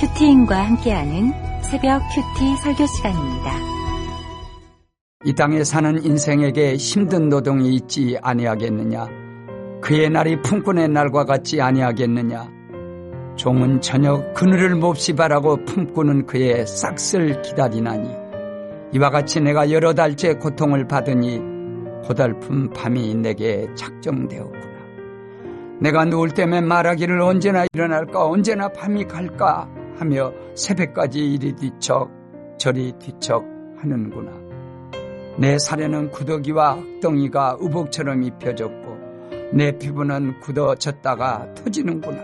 큐티인과 함께하는 새벽 큐티 설교 시간입니다. 이 땅에 사는 인생에게 힘든 노동이 있지 아니하겠느냐? 그의 날이 품꾼의 날과 같지 아니하겠느냐? 종은 저녁 그늘을 몹시 바라고 품꾼은 그의 싹쓸 기다리나니 이와 같이 내가 여러 달째 고통을 받으니 고달픈 밤이 내게 작정되었구나. 내가 누울 때면 말하기를 언제나 일어날까 언제나 밤이 갈까 하며 새벽까지 이리 뒤척 저리 뒤척 하는구나. 내 살에는 구더기와 흙덩이가 우복처럼 입혀졌고 내 피부는 굳어졌다가 터지는구나.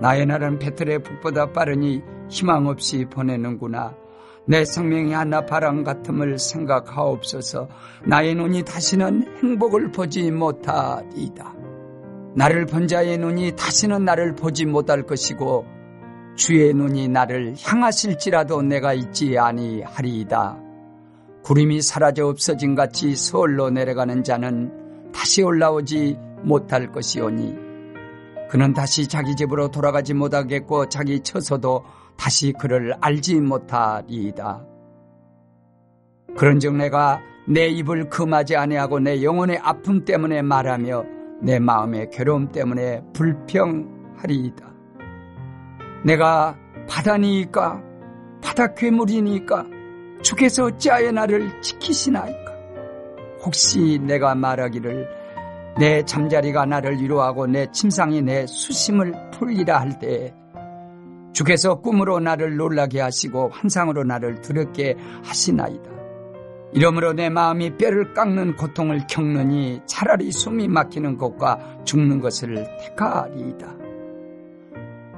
나의 날은 배틀의 북보다 빠르니 희망 없이 보내는구나. 내 생명이 하나 바람 같음을 생각하옵소서. 나의 눈이 다시는 행복을 보지 못하리이다. 나를 본 자의 눈이 다시는 나를 보지 못할 것이고 주의 눈이 나를 향하실지라도 내가 있지 아니하리이다. 구름이 사라져 없어진 같이 서울로 내려가는 자는 다시 올라오지 못할 것이오니 그는 다시 자기 집으로 돌아가지 못하겠고 자기 처소도 다시 그를 알지 못하리이다. 그런즉 내가 내 입을 금하지 아니하고 내 영혼의 아픔 때문에 말하며 내 마음의 괴로움 때문에 불평하리이다. 내가 바다니까 바다 괴물이니까 주께서 어찌하여 나를 지키시나이까 혹시 내가 말하기를 내 잠자리가 나를 위로하고 내 침상이 내 수심을 풀리라 할때 주께서 꿈으로 나를 놀라게 하시고 환상으로 나를 두렵게 하시나이다. 이러므로 내 마음이 뼈를 깎는 고통을 겪느니 차라리 숨이 막히는 것과 죽는 것을 택하리이다.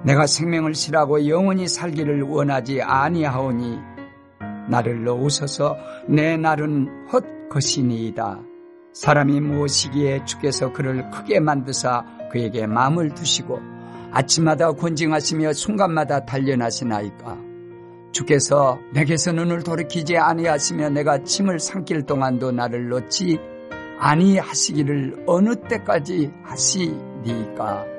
내가 생명을 싫어하고 영원히 살기를 원하지 아니하오니 나를 넣으소서 내 날은 헛것이니이다. 사람이 무엇이기에 주께서 그를 크게 만드사 그에게 마음을 두시고 아침마다 권징하시며 순간마다 단련하시나이까. 주께서 내게서 눈을 돌이키지 아니하시며 내가 침을 삼킬 동안도 나를 놓지 아니하시기를 어느 때까지 하시니까.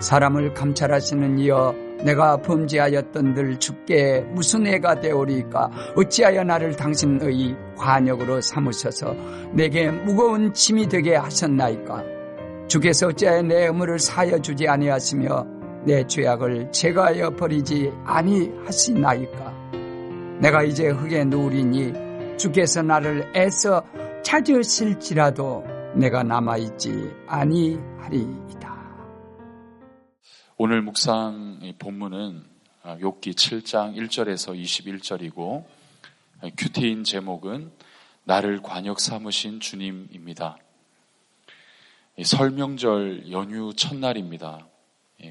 사람을 감찰하시는 이여 내가 범죄하였던들 주께 무슨 애가 되오리까? 어찌하여 나를 당신의 관역으로 삼으셔서 내게 무거운 짐이 되게 하셨나이까? 주께서 어찌하여 내 의무를 사여 주지 아니하시며 내 죄악을 제가하여 버리지 아니하시나이까? 내가 이제 흙에 누우리니 주께서 나를 애써 찾으실지라도 내가 남아있지 아니하리이다. 오늘 묵상 본문은 욥기 7장 1절에서 21절이고 큐티인 제목은 나를 관역 삼으신 주님입니다. 설명절 연휴 첫날입니다.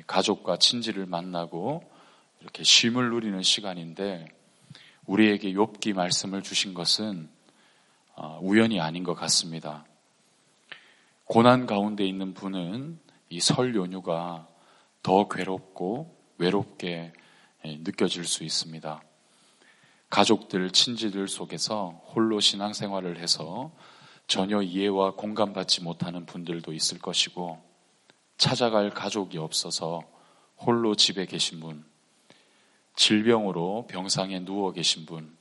가족과 친지를 만나고 이렇게 쉼을 누리는 시간인데 우리에게 욥기 말씀을 주신 것은 우연이 아닌 것 같습니다. 고난 가운데 있는 분은 이 설 연휴가 더 괴롭고 외롭게 느껴질 수 있습니다. 가족들, 친지들 속에서 홀로 신앙생활을 해서 전혀 이해와 공감받지 못하는 분들도 있을 것이고 찾아갈 가족이 없어서 홀로 집에 계신 분, 질병으로 병상에 누워 계신 분,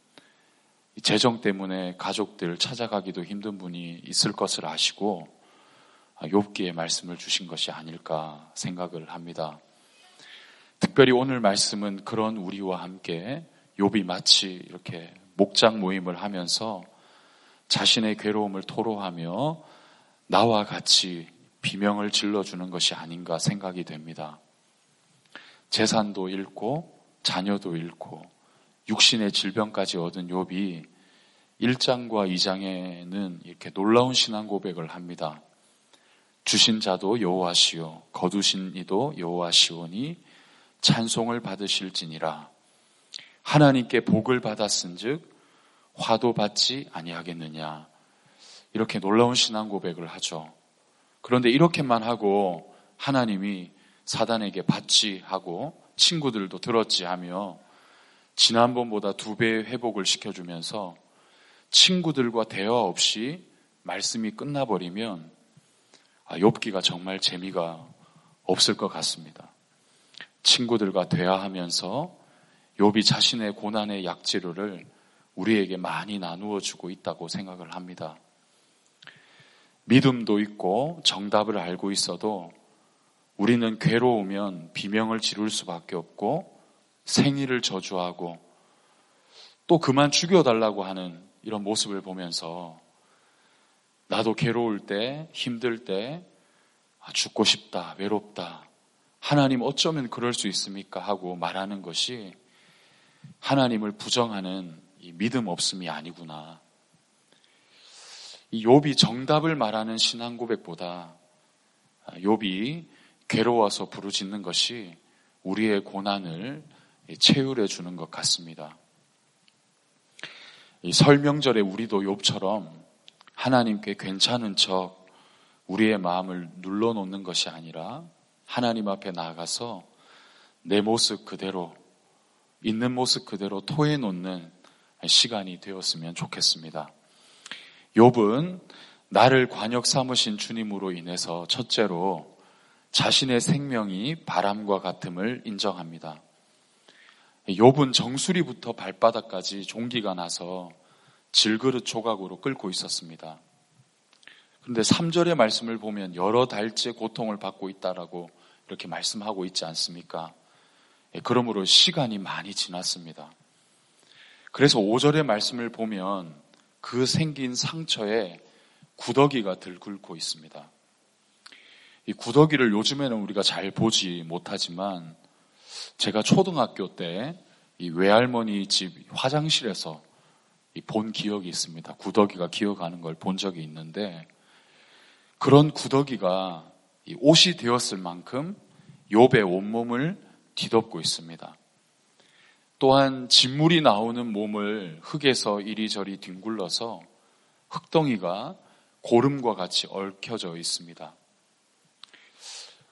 재정 때문에 가족들 찾아가기도 힘든 분이 있을 것을 아시고 욥기의 말씀을 주신 것이 아닐까 생각을 합니다. 특별히 오늘 말씀은 그런 우리와 함께 욥이 마치 이렇게 목장 모임을 하면서 자신의 괴로움을 토로하며 나와 같이 비명을 질러주는 것이 아닌가 생각이 됩니다. 재산도 잃고 자녀도 잃고 육신의 질병까지 얻은 욥이 1장과 2장에는 이렇게 놀라운 신앙 고백을 합니다. 주신 자도 여호와시오 거두신 이도 여호와시오니 찬송을 받으실지니라 하나님께 복을 받았은즉 화도 받지 아니하겠느냐 이렇게 놀라운 신앙 고백을 하죠. 그런데 이렇게만 하고 하나님이 사단에게 받지 하고 친구들도 들었지 하며 지난번보다 두 배의 회복을 시켜주면서 친구들과 대화 없이 말씀이 끝나버리면 아, 욥기가 정말 재미가 없을 것 같습니다. 친구들과 대화하면서 욥이 자신의 고난의 약지를 우리에게 많이 나누어 주고 있다고 생각을 합니다. 믿음도 있고 정답을 알고 있어도 우리는 괴로우면 비명을 지를 수밖에 없고 생일을 저주하고 또 그만 죽여달라고 하는 이런 모습을 보면서 나도 괴로울 때, 힘들 때, 아, 죽고 싶다, 외롭다. 하나님 어쩌면 그럴 수 있습니까? 하고 말하는 것이 하나님을 부정하는 믿음 없음이 아니구나. 이 욥이 정답을 말하는 신앙 고백보다 욥이 괴로워서 부르짖는 것이 우리의 고난을 채울해 주는 것 같습니다. 이 설명절에 우리도 욥처럼 하나님께 괜찮은 척 우리의 마음을 눌러놓는 것이 아니라 하나님 앞에 나아가서 내 모습 그대로 있는 모습 그대로 토해 놓는 시간이 되었으면 좋겠습니다. 욥은 나를 관역 삼으신 주님으로 인해서 첫째로 자신의 생명이 바람과 같음을 인정합니다. 욥은 정수리부터 발바닥까지 종기가 나서 질그릇 조각으로 끓고 있었습니다. 그런데 3절의 말씀을 보면 여러 달째 고통을 받고 있다라고 이렇게 말씀하고 있지 않습니까? 예, 그러므로 시간이 많이 지났습니다. 그래서 5절의 말씀을 보면 그 생긴 상처에 구더기가 들끓고 있습니다. 이 구더기를 요즘에는 우리가 잘 보지 못하지만 제가 초등학교 때 이 외할머니 집 화장실에서 본 기억이 있습니다. 구더기가 기어가는 걸 본 적이 있는데 그런 구더기가 옷이 되었을 만큼 욥의 온몸을 뒤덮고 있습니다. 또한 진물이 나오는 몸을 흙에서 이리저리 뒹굴러서 흙덩이가 고름과 같이 얽혀져 있습니다.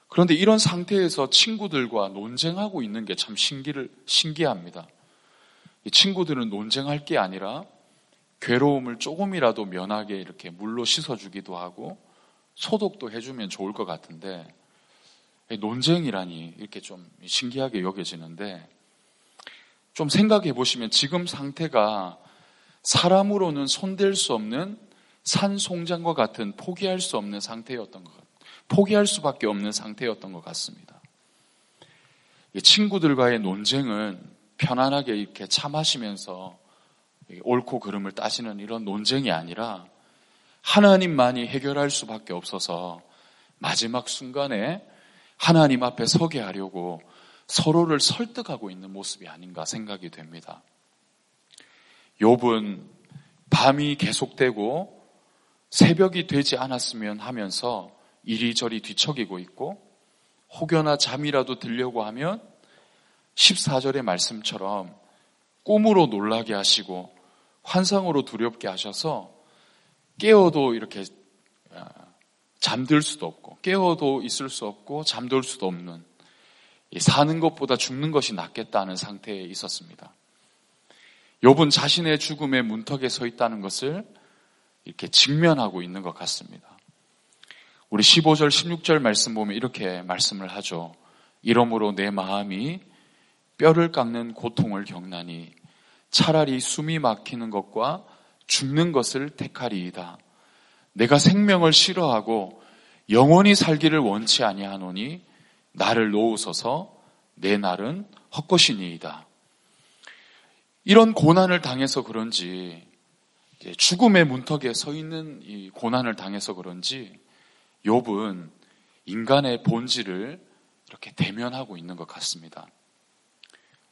그런데 이런 상태에서 친구들과 논쟁하고 있는 게 참 신기를, 신기합니다. 이 친구들은 논쟁할 게 아니라 괴로움을 조금이라도 면하게 이렇게 물로 씻어주기도 하고 소독도 해주면 좋을 것 같은데 논쟁이라니 이렇게 좀 신기하게 여겨지는데 좀 생각해 보시면 지금 상태가 사람으로는 손댈 수 없는 산송장과 같은 포기할 수 없는 상태였던 것 같아요. 포기할 수밖에 없는 상태였던 것 같습니다. 친구들과의 논쟁은 편안하게 이렇게 참하시면서 옳고 그름을 따지는 이런 논쟁이 아니라 하나님만이 해결할 수밖에 없어서 마지막 순간에 하나님 앞에 서게 하려고 서로를 설득하고 있는 모습이 아닌가 생각이 됩니다. 욥은 밤이 계속되고 새벽이 되지 않았으면 하면서 이리저리 뒤척이고 있고 혹여나 잠이라도 들려고 하면 14절의 말씀처럼 꿈으로 놀라게 하시고 환상으로 두렵게 하셔서 깨어도 이렇게 아, 잠들 수도 없고 깨어도 있을 수 없고 잠들 수도 없는 사는 것보다 죽는 것이 낫겠다는 상태에 있었습니다. 욥은 자신의 죽음의 문턱에 서 있다는 것을 이렇게 직면하고 있는 것 같습니다. 우리 15절, 16절 말씀 보면 이렇게 말씀을 하죠. 이러므로 내 마음이 뼈를 깎는 고통을 겪나니 차라리 숨이 막히는 것과 죽는 것을 택하리이다. 내가 생명을 싫어하고 영원히 살기를 원치 아니하노니 나를 놓으소서 내 날은 헛것이니이다. 이런 고난을 당해서 그런지 죽음의 문턱에 서 있는 이 고난을 당해서 그런지 욥은 인간의 본질을 이렇게 대면하고 있는 것 같습니다.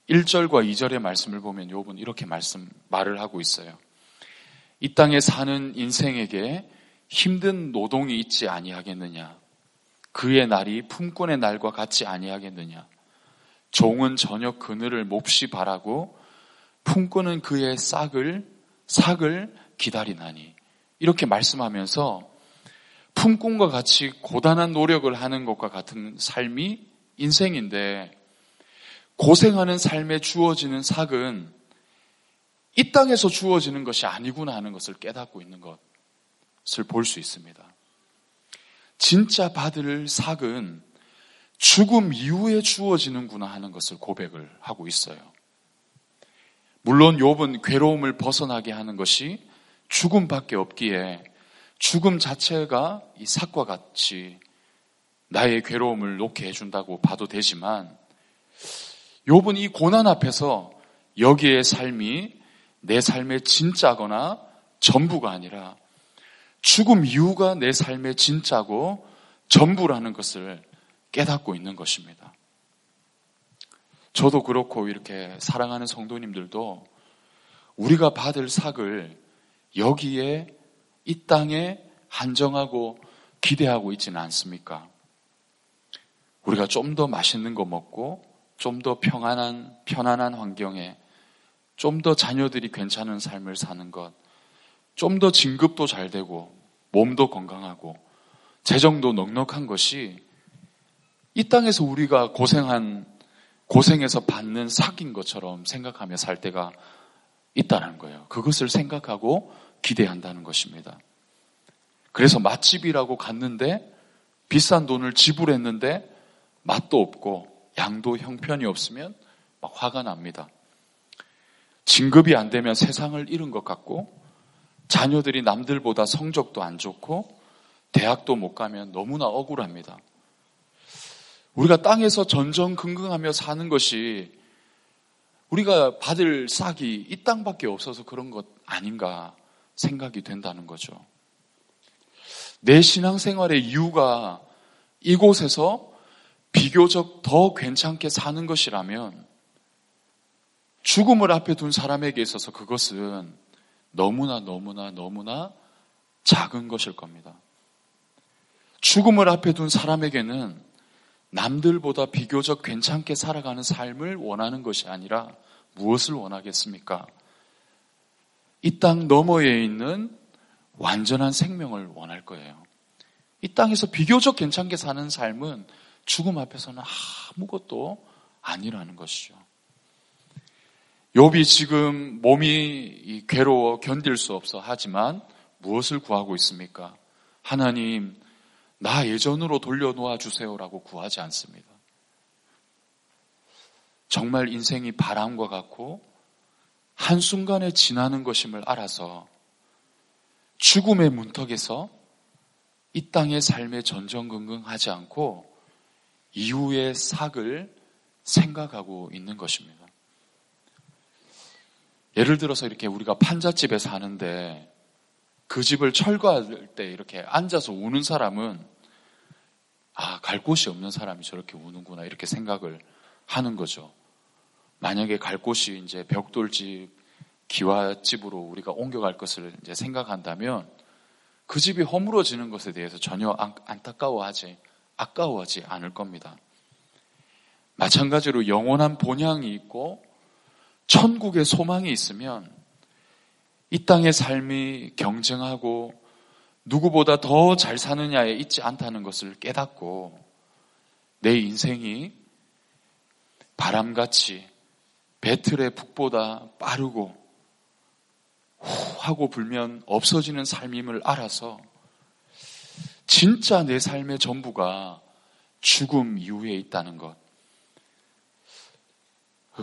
1절과 2절의 말씀을 보면 욥은 이렇게 말씀 말을 하고 있어요. 이 땅에 사는 인생에게 힘든 노동이 있지 아니하겠느냐? 그의 날이 품꾼의 날과 같지 아니하겠느냐? 종은 저녁 그늘을 몹시 바라고 품꾼은 그의 싹을 삭을 기다리나니 이렇게 말씀하면서 품꾼과 같이 고단한 노력을 하는 것과 같은 삶이 인생인데 고생하는 삶에 주어지는 삭은 이 땅에서 주어지는 것이 아니구나 하는 것을 깨닫고 있는 것을 볼 수 있습니다. 진짜 받을 삭은 죽음 이후에 주어지는구나 하는 것을 고백을 하고 있어요. 물론 욥은 괴로움을 벗어나게 하는 것이 죽음밖에 없기에 죽음 자체가 이 삭과 같이 나의 괴로움을 놓게 해준다고 봐도 되지만 욥은 이 고난 앞에서 여기에 삶이 내 삶의 진짜거나 전부가 아니라 죽음 이후가 내 삶의 진짜고 전부라는 것을 깨닫고 있는 것입니다. 저도 그렇고 이렇게 사랑하는 성도님들도 우리가 받을 삭을 여기에 이 땅에 한정하고 기대하고 있지는 않습니까? 우리가 좀 더 맛있는 거 먹고 좀 더 평안한 편안한 환경에 좀 더 자녀들이 괜찮은 삶을 사는 것, 좀 더 진급도 잘 되고 몸도 건강하고 재정도 넉넉한 것이 이 땅에서 우리가 고생한 고생해서 받는 삭인 것처럼 생각하며 살 때가 있다는 거예요. 그것을 생각하고 기대한다는 것입니다. 그래서 맛집이라고 갔는데 비싼 돈을 지불했는데 맛도 없고 양도 형편이 없으면 막 화가 납니다. 진급이 안 되면 세상을 잃은 것 같고 자녀들이 남들보다 성적도 안 좋고 대학도 못 가면 너무나 억울합니다. 우리가 땅에서 전전긍긍하며 사는 것이 우리가 받을 싹이 이 땅밖에 없어서 그런 것 아닌가 생각이 된다는 거죠. 내 신앙생활의 이유가 이곳에서 비교적 더 괜찮게 사는 것이라면 죽음을 앞에 둔 사람에게 있어서 그것은 너무나 너무나 너무나 작은 것일 겁니다. 죽음을 앞에 둔 사람에게는 남들보다 비교적 괜찮게 살아가는 삶을 원하는 것이 아니라 무엇을 원하겠습니까? 이 땅 너머에 있는 완전한 생명을 원할 거예요. 이 땅에서 비교적 괜찮게 사는 삶은 죽음 앞에서는 아무것도 아니라는 것이죠. 욥이 지금 몸이 괴로워 견딜 수 없어 하지만 무엇을 구하고 있습니까? 하나님, 나 예전으로 돌려놓아 주세요라고 구하지 않습니다. 정말 인생이 바람과 같고 한순간에 지나는 것임을 알아서 죽음의 문턱에서 이 땅의 삶에 전전긍긍하지 않고 이후의 삭을 생각하고 있는 것입니다. 예를 들어서 이렇게 우리가 판잣집에 사는데 그 집을 철거할 때 이렇게 앉아서 우는 사람은 아, 갈 곳이 없는 사람이 저렇게 우는구나 이렇게 생각을 하는 거죠. 만약에 갈 곳이 이제 벽돌집, 기와집으로 우리가 옮겨갈 것을 이제 생각한다면 그 집이 허물어지는 것에 대해서 전혀 안타까워하지, 아까워하지 않을 겁니다. 마찬가지로 영원한 본향이 있고 천국의 소망이 있으면 이 땅의 삶이 경쟁하고 누구보다 더 잘 사느냐에 있지 않다는 것을 깨닫고 내 인생이 바람같이 배틀의 북보다 빠르고 후 하고 불면 없어지는 삶임을 알아서 진짜 내 삶의 전부가 죽음 이후에 있다는 것.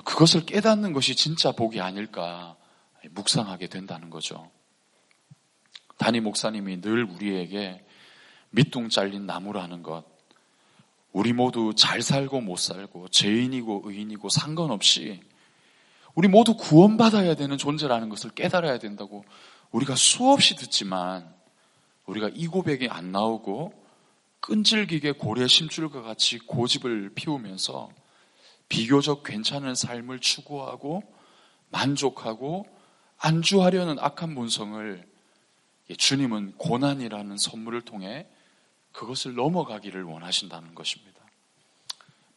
그것을 깨닫는 것이 진짜 복이 아닐까 묵상하게 된다는 거죠. 담임 목사님이 늘 우리에게 밑둥 잘린 나무라는 것, 우리 모두 잘 살고 못 살고 죄인이고 의인이고 상관없이 우리 모두 구원받아야 되는 존재라는 것을 깨달아야 된다고 우리가 수없이 듣지만 우리가 이 고백이 안 나오고 끈질기게 고래 심줄과 같이 고집을 피우면서 비교적 괜찮은 삶을 추구하고 만족하고 안주하려는 악한 본성을 주님은 고난이라는 선물을 통해 그것을 넘어가기를 원하신다는 것입니다.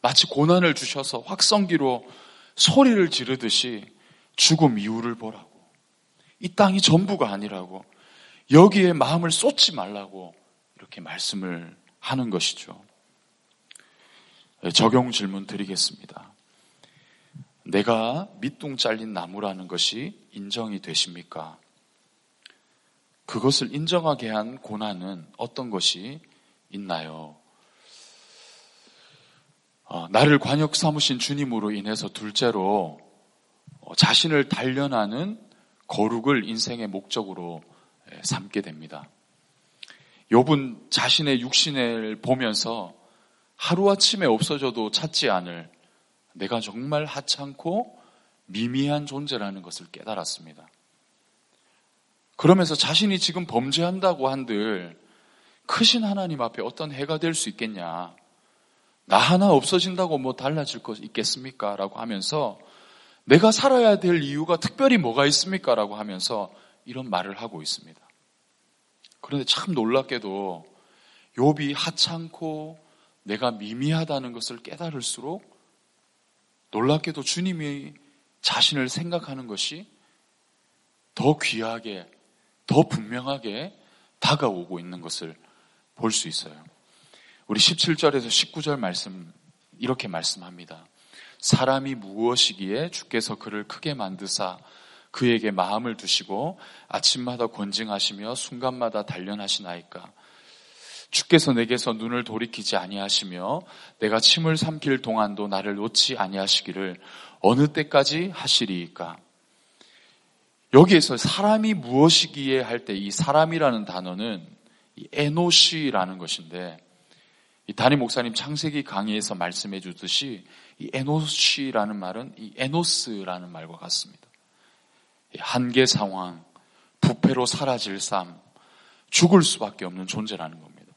마치 고난을 주셔서 확성기로 소리를 지르듯이 죽음 이후를 보라고. 이 땅이 전부가 아니라고. 여기에 마음을 쏟지 말라고 이렇게 말씀을 하는 것이죠. 네, 적용 질문 드리겠습니다. 내가 밑둥 잘린 나무라는 것이 인정이 되십니까? 그것을 인정하게 한 고난은 어떤 것이 있나요? 어, 나를 관역 삼으신 주님으로 인해서 둘째로 어, 자신을 단련하는 거룩을 인생의 목적으로 예, 삼게 됩니다. 욥은 자신의 육신을 보면서 하루아침에 없어져도 찾지 않을 내가 정말 하찮고 미미한 존재라는 것을 깨달았습니다. 그러면서 자신이 지금 범죄한다고 한들 크신 하나님 앞에 어떤 해가 될 수 있겠냐. 나 하나 없어진다고 뭐 달라질 것 있겠습니까? 라고 하면서 내가 살아야 될 이유가 특별히 뭐가 있습니까? 라고 하면서 이런 말을 하고 있습니다. 그런데 참 놀랍게도 욥이 하찮고 내가 미미하다는 것을 깨달을수록 놀랍게도 주님이 자신을 생각하는 것이 더 귀하게, 더 분명하게 다가오고 있는 것을 볼 수 있어요. 우리 17절에서 19절 말씀, 이렇게 말씀합니다. 사람이 무엇이기에 주께서 그를 크게 만드사 그에게 마음을 두시고 아침마다 권징하시며 순간마다 단련하시나이까. 주께서 내게서 눈을 돌이키지 아니하시며 내가 침을 삼킬 동안도 나를 놓지 아니하시기를 어느 때까지 하시리이까. 여기에서 사람이 무엇이기에 할 때 이 사람이라는 단어는 에노시라는 것인데 이 담임 목사님 창세기 강의에서 말씀해 주듯이 이 에노시라는 말은 이 에노스라는 말과 같습니다. 한계 상황, 부패로 사라질 삶, 죽을 수밖에 없는 존재라는 겁니다.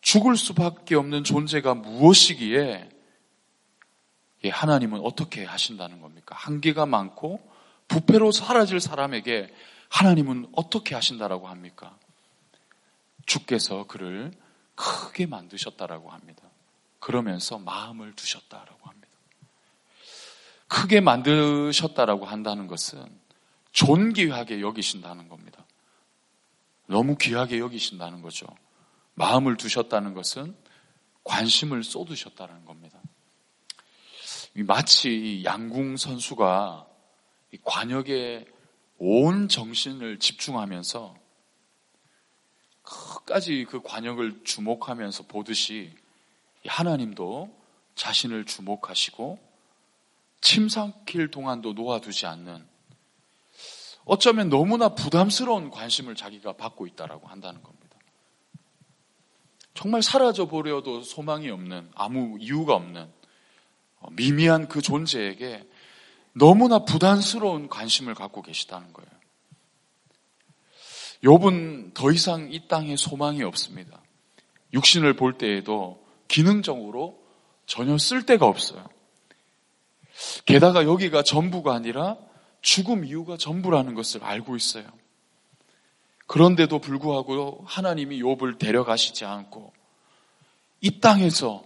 죽을 수밖에 없는 존재가 무엇이기에 하나님은 어떻게 하신다는 겁니까? 한계가 많고 부패로 사라질 사람에게 하나님은 어떻게 하신다라고 합니까? 주께서 그를 크게 만드셨다라고 합니다. 그러면서 마음을 두셨다라고 합니다. 크게 만드셨다라고 한다는 것은 존귀하게 여기신다는 겁니다. 너무 귀하게 여기신다는 거죠. 마음을 두셨다는 것은 관심을 쏟으셨다는 겁니다. 마치 양궁 선수가 관역에 온 정신을 집중하면서 끝까지 그 관역을 주목하면서 보듯이 하나님도 자신을 주목하시고 침 삼킬 동안도 놓아두지 않는 어쩌면 너무나 부담스러운 관심을 자기가 받고 있다라고 한다는 겁니다. 정말 사라져 버려도 소망이 없는 아무 이유가 없는 어, 미미한 그 존재에게 너무나 부담스러운 관심을 갖고 계시다는 거예요. 욥은 더 이상 이 땅에 소망이 없습니다. 육신을 볼 때에도 기능적으로 전혀 쓸 데가 없어요. 게다가 여기가 전부가 아니라 죽음 이유가 전부라는 것을 알고 있어요. 그런데도 불구하고 하나님이 욥을 데려가시지 않고 이 땅에서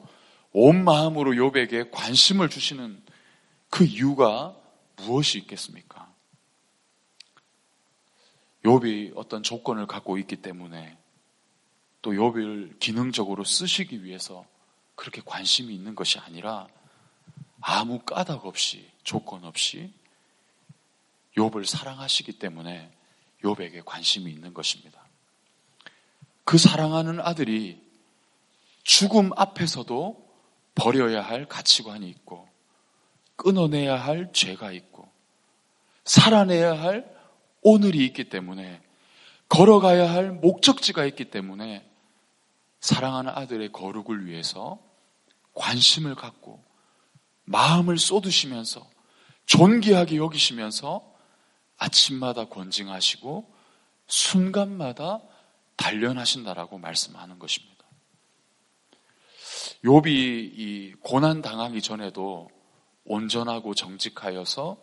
온 마음으로 욥에게 관심을 주시는 그 이유가 무엇이 있겠습니까? 욥이 어떤 조건을 갖고 있기 때문에 또 욥을 기능적으로 쓰시기 위해서 그렇게 관심이 있는 것이 아니라 아무 까닭 없이 조건 없이 욥을 사랑하시기 때문에 욥에게 관심이 있는 것입니다. 그 사랑하는 아들이 죽음 앞에서도 버려야 할 가치관이 있고 끊어내야 할 죄가 있고 살아내야 할 오늘이 있기 때문에 걸어가야 할 목적지가 있기 때문에 사랑하는 아들의 거룩을 위해서 관심을 갖고 마음을 쏟으시면서 존귀하게 여기시면서 아침마다 권징하시고 순간마다 단련하신다라고 말씀하는 것입니다. 욥이 이 고난 당하기 전에도 온전하고 정직하여서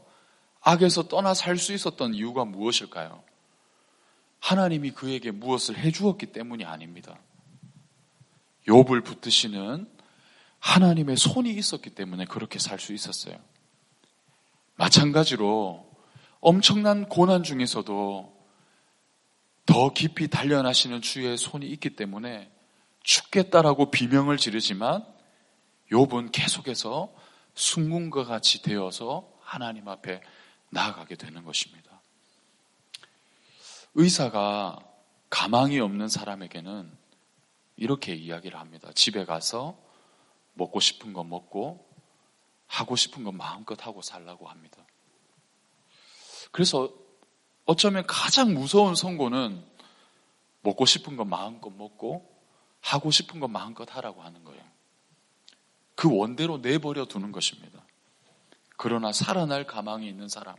악에서 떠나 살 수 있었던 이유가 무엇일까요? 하나님이 그에게 무엇을 해 주었기 때문이 아닙니다. 욥을 붙드시는 하나님의 손이 있었기 때문에 그렇게 살 수 있었어요. 마찬가지로 엄청난 고난 중에서도 더 깊이 단련하시는 주의 손이 있기 때문에 죽겠다라고 비명을 지르지만 욥은 계속해서 순궁과 같이 되어서 하나님 앞에 나아가게 되는 것입니다. 의사가 가망이 없는 사람에게는 이렇게 이야기를 합니다. 집에 가서 먹고 싶은 거 먹고 하고 싶은 건 마음껏 하고 살라고 합니다. 그래서 어쩌면 가장 무서운 선고는 먹고 싶은 건 마음껏 먹고 하고 싶은 건 마음껏 하라고 하는 거예요. 그 원대로 내버려 두는 것입니다. 그러나 살아날 가망이 있는 사람,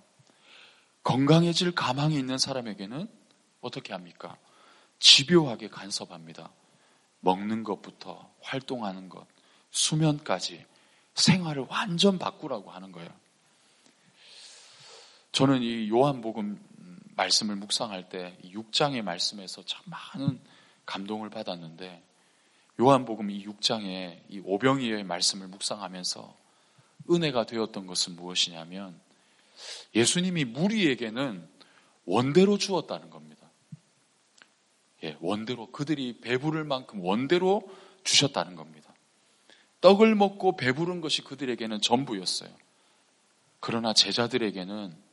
건강해질 가망이 있는 사람에게는 어떻게 합니까? 집요하게 간섭합니다. 먹는 것부터 활동하는 것, 수면까지 생활을 완전 바꾸라고 하는 거예요. 저는 이 요한복음 말씀을 묵상할 때 6장의 말씀에서 참 많은 감동을 받았는데 요한복음 이 6장에 이 오병이의 말씀을 묵상하면서 은혜가 되었던 것은 무엇이냐면 예수님이 무리에게는 원대로 주었다는 겁니다. 예, 원대로 그들이 배부를 만큼 원대로 주셨다는 겁니다. 떡을 먹고 배부른 것이 그들에게는 전부였어요. 그러나 제자들에게는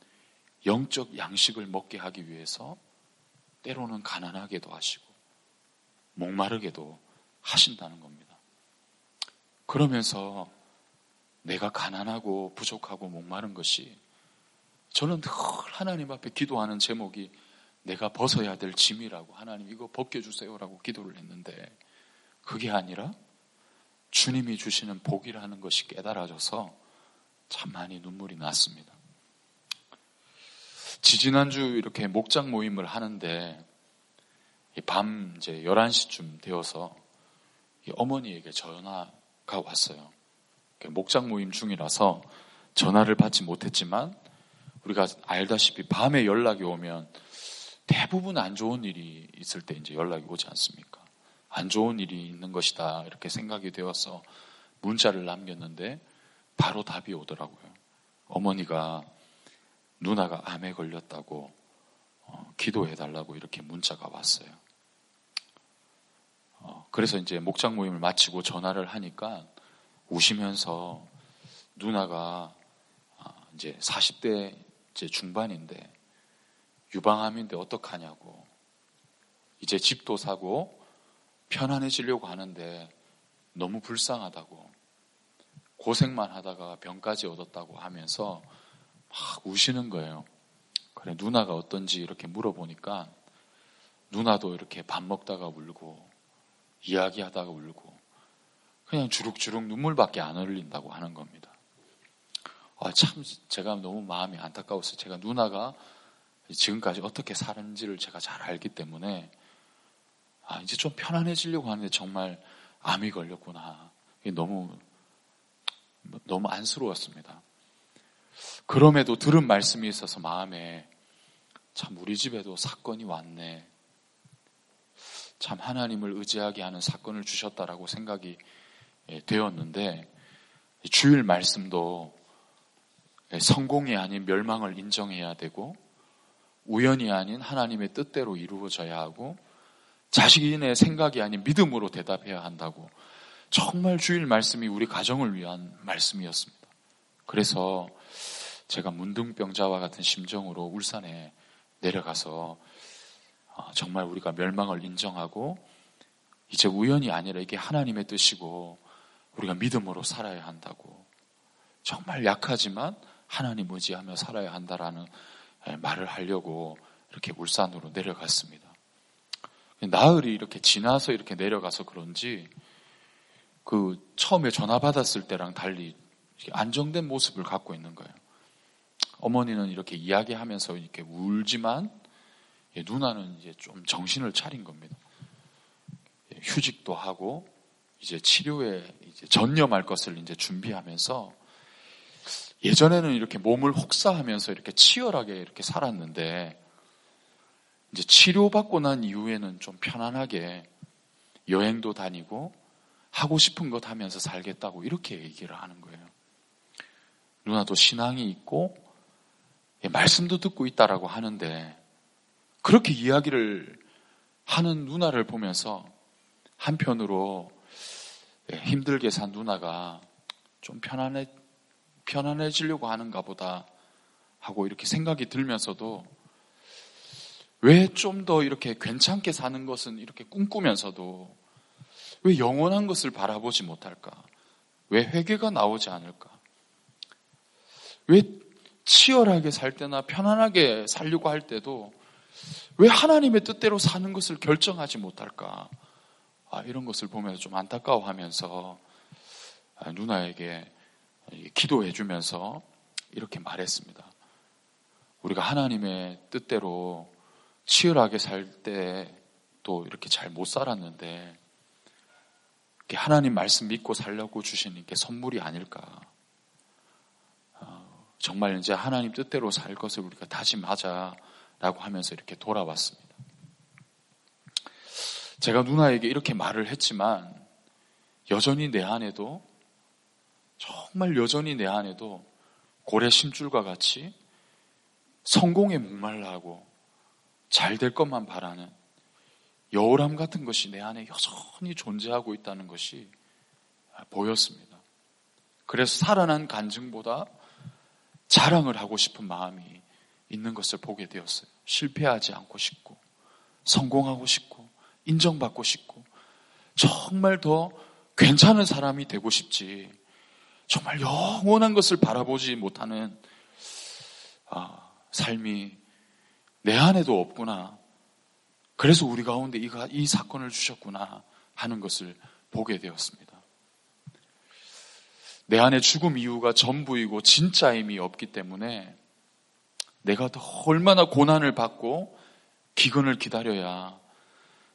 영적 양식을 먹게 하기 위해서 때로는 가난하게도 하시고 목마르게도 하신다는 겁니다. 그러면서 내가 가난하고 부족하고 목마른 것이 저는 늘 하나님 앞에 기도하는 제목이 내가 벗어야 될 짐이라고 하나님 이거 벗겨주세요라고 기도를 했는데 그게 아니라 주님이 주시는 복이라는 것이 깨달아져서 참 많이 눈물이 났습니다. 지지난주 이렇게 목장 모임을 하는데 밤 이제 11시쯤 되어서 어머니에게 전화가 왔어요. 목장 모임 중이라서 전화를 받지 못했지만 우리가 알다시피 밤에 연락이 오면 대부분 안 좋은 일이 있을 때 이제 연락이 오지 않습니까? 안 좋은 일이 있는 것이다. 이렇게 생각이 되어서 문자를 남겼는데 바로 답이 오더라고요. 어머니가 누나가 암에 걸렸다고 어, 기도해 달라고 이렇게 문자가 왔어요. 어, 그래서 이제 목장 모임을 마치고 전화를 하니까 우시면서 누나가 아, 이제 40대 이제 중반인데 유방암인데 어떡하냐고 이제 집도 사고 편안해지려고 하는데 너무 불쌍하다고 고생만 하다가 병까지 얻었다고 하면서 막 우시는 거예요. 그래 누나가 어떤지 이렇게 물어보니까 누나도 이렇게 밥 먹다가 울고 이야기하다가 울고 그냥 주룩주룩 눈물밖에 안 흘린다고 하는 겁니다. 아, 참 제가 너무 마음이 안타까워서 제가 누나가 지금까지 어떻게 사는지를 제가 잘 알기 때문에 아, 이제 좀 편안해지려고 하는데 정말 암이 걸렸구나. 너무 너무 안쓰러웠습니다. 그럼에도 들은 말씀이 있어서 마음에 참 우리 집에도 사건이 왔네. 참 하나님을 의지하게 하는 사건을 주셨다라고 생각이 예, 되었는데 주일 말씀도 성공이 아닌 멸망을 인정해야 되고 우연이 아닌 하나님의 뜻대로 이루어져야 하고 자식인의 생각이 아닌 믿음으로 대답해야 한다고 정말 주일 말씀이 우리 가정을 위한 말씀이었습니다. 그래서 제가 문둥병자와 같은 심정으로 울산에 내려가서 어, 정말 우리가 멸망을 인정하고 이제 우연이 아니라 이게 하나님의 뜻이고 우리가 믿음으로 살아야 한다고 정말 약하지만 하나님 의지하며 살아야 한다라는 예, 말을 하려고 이렇게 울산으로 내려갔습니다. 나흘이 이렇게 지나서 이렇게 내려가서 그런지 그 처음에 전화 받았을 때랑 달리 안정된 모습을 갖고 있는 거예요. 어머니는 이렇게 이야기하면서 이렇게 울지만 예, 누나는 이제 좀 정신을 차린 겁니다. 예, 휴직도 하고 이제 치료에 이제 전념할 것을 이제 준비하면서 예전에는 이렇게 몸을 혹사하면서 이렇게 치열하게 이렇게 살았는데 이제 치료받고 난 이후에는 좀 편안하게 여행도 다니고 하고 싶은 것 하면서 살겠다고 이렇게 얘기를 하는 거예요. 누나도 신앙이 있고 예, 말씀도 듣고 있다라고 하는데 그렇게 이야기를 하는 누나를 보면서 한편으로 예, 힘들게 산 누나가 좀 편안해 편안해지려고 하는가 보다 하고 이렇게 생각이 들면서도 왜 좀 더 이렇게 괜찮게 사는 것은 이렇게 꿈꾸면서도 왜 영원한 것을 바라보지 못할까? 왜 회개가 나오지 않을까? 왜 치열하게 살 때나 편안하게 살려고 할 때도 왜 하나님의 뜻대로 사는 것을 결정하지 못할까? 아, 이런 것을 보면서 좀 안타까워하면서 아, 누나에게 기도해 주면서 이렇게 말했습니다. 우리가 하나님의 뜻대로 치열하게 살 때 또 이렇게 잘 못 살았는데 하나님 말씀 믿고 살려고 주신 게 선물이 아닐까. 어, 정말 이제 하나님 뜻대로 살 것을 우리가 다짐하자라고 하면서 이렇게 돌아왔습니다. 제가 누나에게 이렇게 말을 했지만 여전히 내 안에도 정말 여전히 내 안에도 고래 심줄과 같이 성공에 목말라 하고 잘 될 것만 바라는 여울함 같은 것이 내 안에 여전히 존재하고 있다는 것이 보였습니다. 그래서 살아난 간증보다 자랑을 하고 싶은 마음이 있는 것을 보게 되었어요. 실패하지 않고 싶고, 성공하고 싶고, 인정받고 싶고, 정말 더 괜찮은 사람이 되고 싶지. 정말 영원한 것을 바라보지 못하는 아, 삶이 내 안에도 없구나. 그래서 우리 가운데 이, 이 사건을 주셨구나 하는 것을 보게 되었습니다. 내 안에 죽음 이유가 전부이고 진짜임이 없기 때문에 내가 더 얼마나 고난을 받고 기근을 기다려야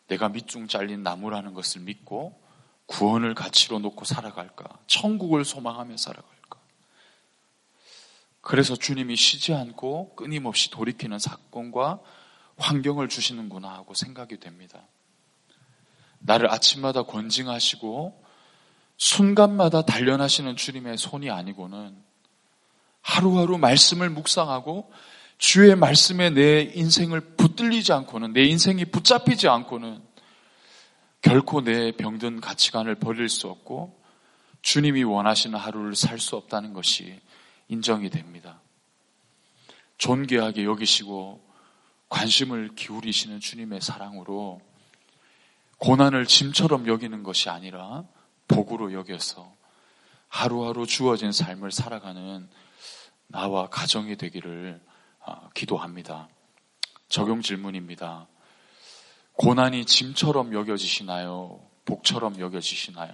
내가 밑중 잘린 나무라는 것을 믿고 구원을 가치로 놓고 살아갈까? 천국을 소망하며 살아갈까? 그래서 주님이 쉬지 않고 끊임없이 돌이키는 사건과 환경을 주시는구나 하고 생각이 됩니다. 나를 아침마다 권징하시고 순간마다 단련하시는 주님의 손이 아니고는 하루하루 말씀을 묵상하고 주의 말씀에 내 인생을 붙들리지 않고는 내 인생이 붙잡히지 않고는 결코 내 병든 가치관을 버릴 수 없고 주님이 원하시는 하루를 살 수 없다는 것이 인정이 됩니다. 존귀하게 여기시고 관심을 기울이시는 주님의 사랑으로 고난을 짐처럼 여기는 것이 아니라 복으로 여겨서 하루하루 주어진 삶을 살아가는 나와 가정이 되기를 아, 기도합니다. 적용 질문입니다. 고난이 짐처럼 여겨지시나요? 복처럼 여겨지시나요?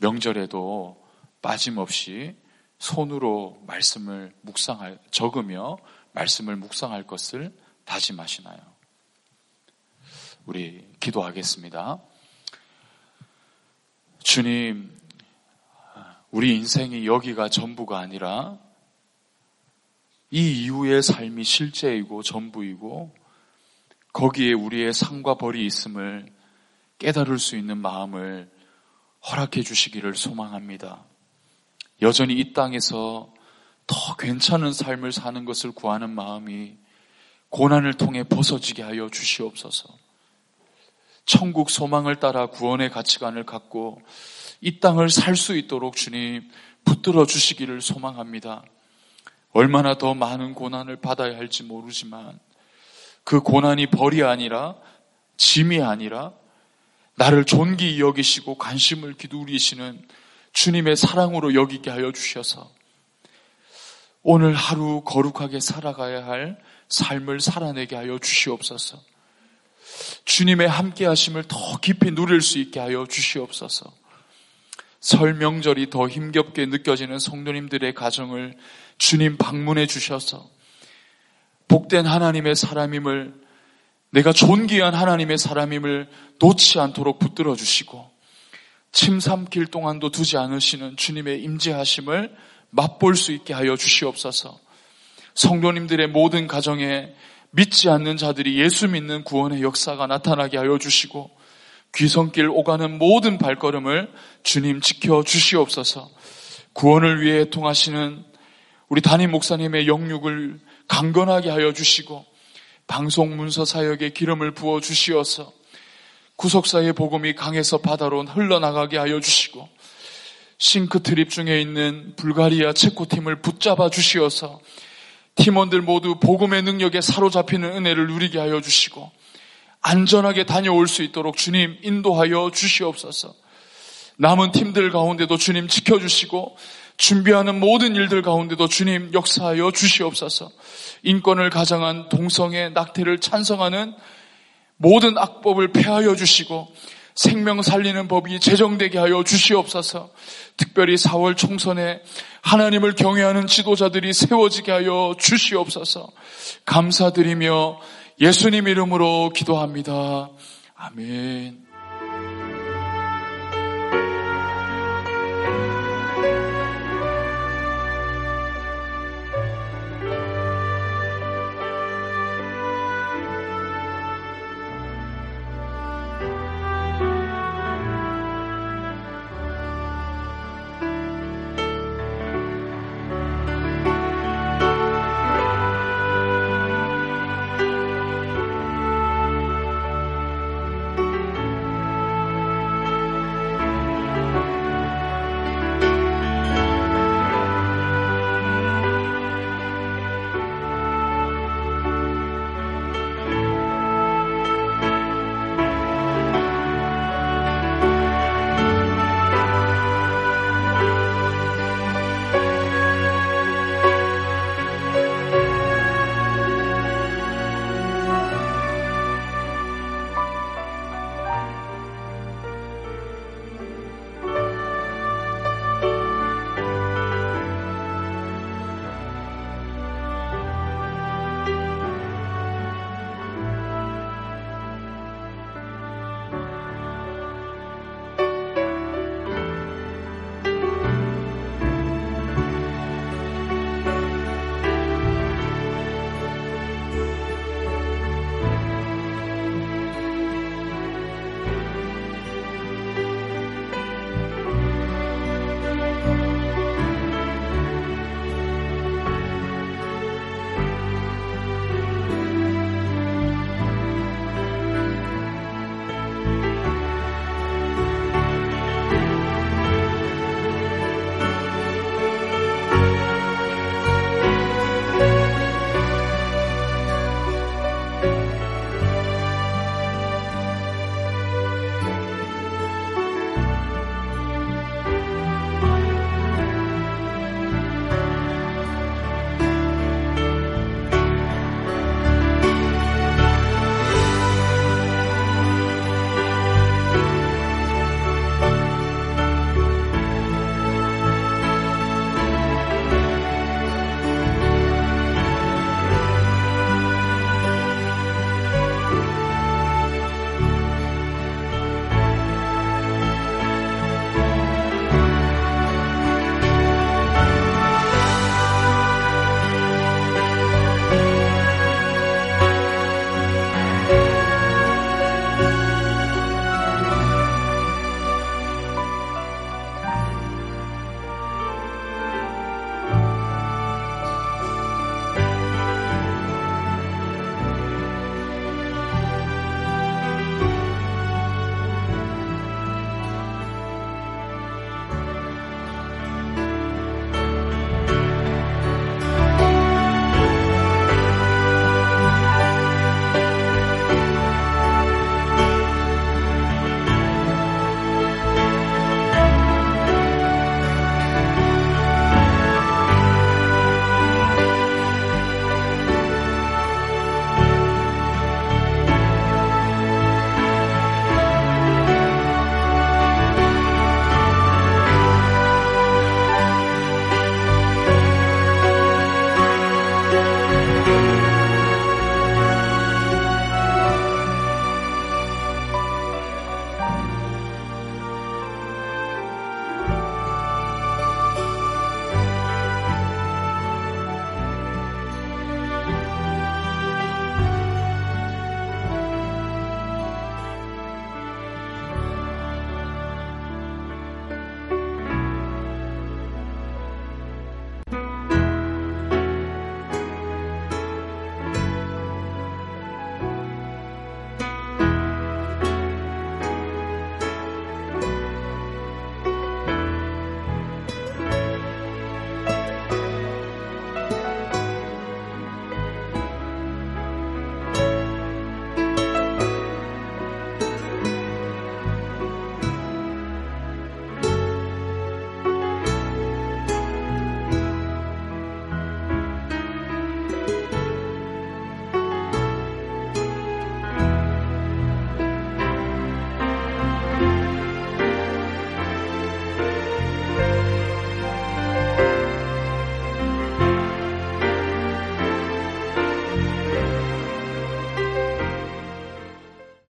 명절에도 빠짐없이 손으로 말씀을 묵상할, 적으며 말씀을 묵상할 것을 다짐하시나요? 우리 기도하겠습니다. 주님, 우리 인생이 여기가 전부가 아니라 이 이후의 삶이 실제이고 전부이고 거기에 우리의 상과 벌이 있음을 깨달을 수 있는 마음을 허락해 주시기를 소망합니다. 여전히 이 땅에서 더 괜찮은 삶을 사는 것을 구하는 마음이 고난을 통해 벗어지게 하여 주시옵소서. 천국 소망을 따라 구원의 가치관을 갖고 이 땅을 살 수 있도록 주님 붙들어 주시기를 소망합니다. 얼마나 더 많은 고난을 받아야 할지 모르지만 그 고난이 벌이 아니라 짐이 아니라 나를 존귀 여기시고 관심을 기울이시는 주님의 사랑으로 여기게 하여 주셔서 오늘 하루 거룩하게 살아가야 할 삶을 살아내게 하여 주시옵소서. 주님의 함께 하심을 더 깊이 누릴 수 있게 하여 주시옵소서. 설 명절이 더 힘겹게 느껴지는 성도님들의 가정을 주님 방문해 주셔서 복된 하나님의 사람임을 내가 존귀한 하나님의 사람임을 놓지 않도록 붙들어 주시고 침 삼킬 동안도 두지 않으시는 주님의 임재하심을 맛볼 수 있게 하여 주시옵소서. 성도님들의 모든 가정에 믿지 않는 자들이 예수 믿는 구원의 역사가 나타나게 하여 주시고 귀성길 오가는 모든 발걸음을 주님 지켜 주시옵소서. 구원을 위해 통하시는 우리 담임 목사님의 영육을 강건하게 하여 주시고 방송 문서 사역에 기름을 부어 주시어서 구속사의 복음이 강에서 바다로 흘러나가게 하여 주시고 싱크 트립 중에 있는 불가리아 체코팀을 붙잡아 주시어서 팀원들 모두 복음의 능력에 사로잡히는 은혜를 누리게 하여 주시고 안전하게 다녀올 수 있도록 주님 인도하여 주시옵소서. 남은 팀들 가운데도 주님 지켜주시고 준비하는 모든 일들 가운데도 주님 역사하여 주시옵소서. 인권을 가장한 동성애 낙태를 찬성하는 모든 악법을 폐하여 주시고 생명 살리는 법이 제정되게 하여 주시옵소서. 특별히 4월 총선에 하나님을 경외하는 지도자들이 세워지게 하여 주시옵소서. 감사드리며 예수님 이름으로 기도합니다. 아멘.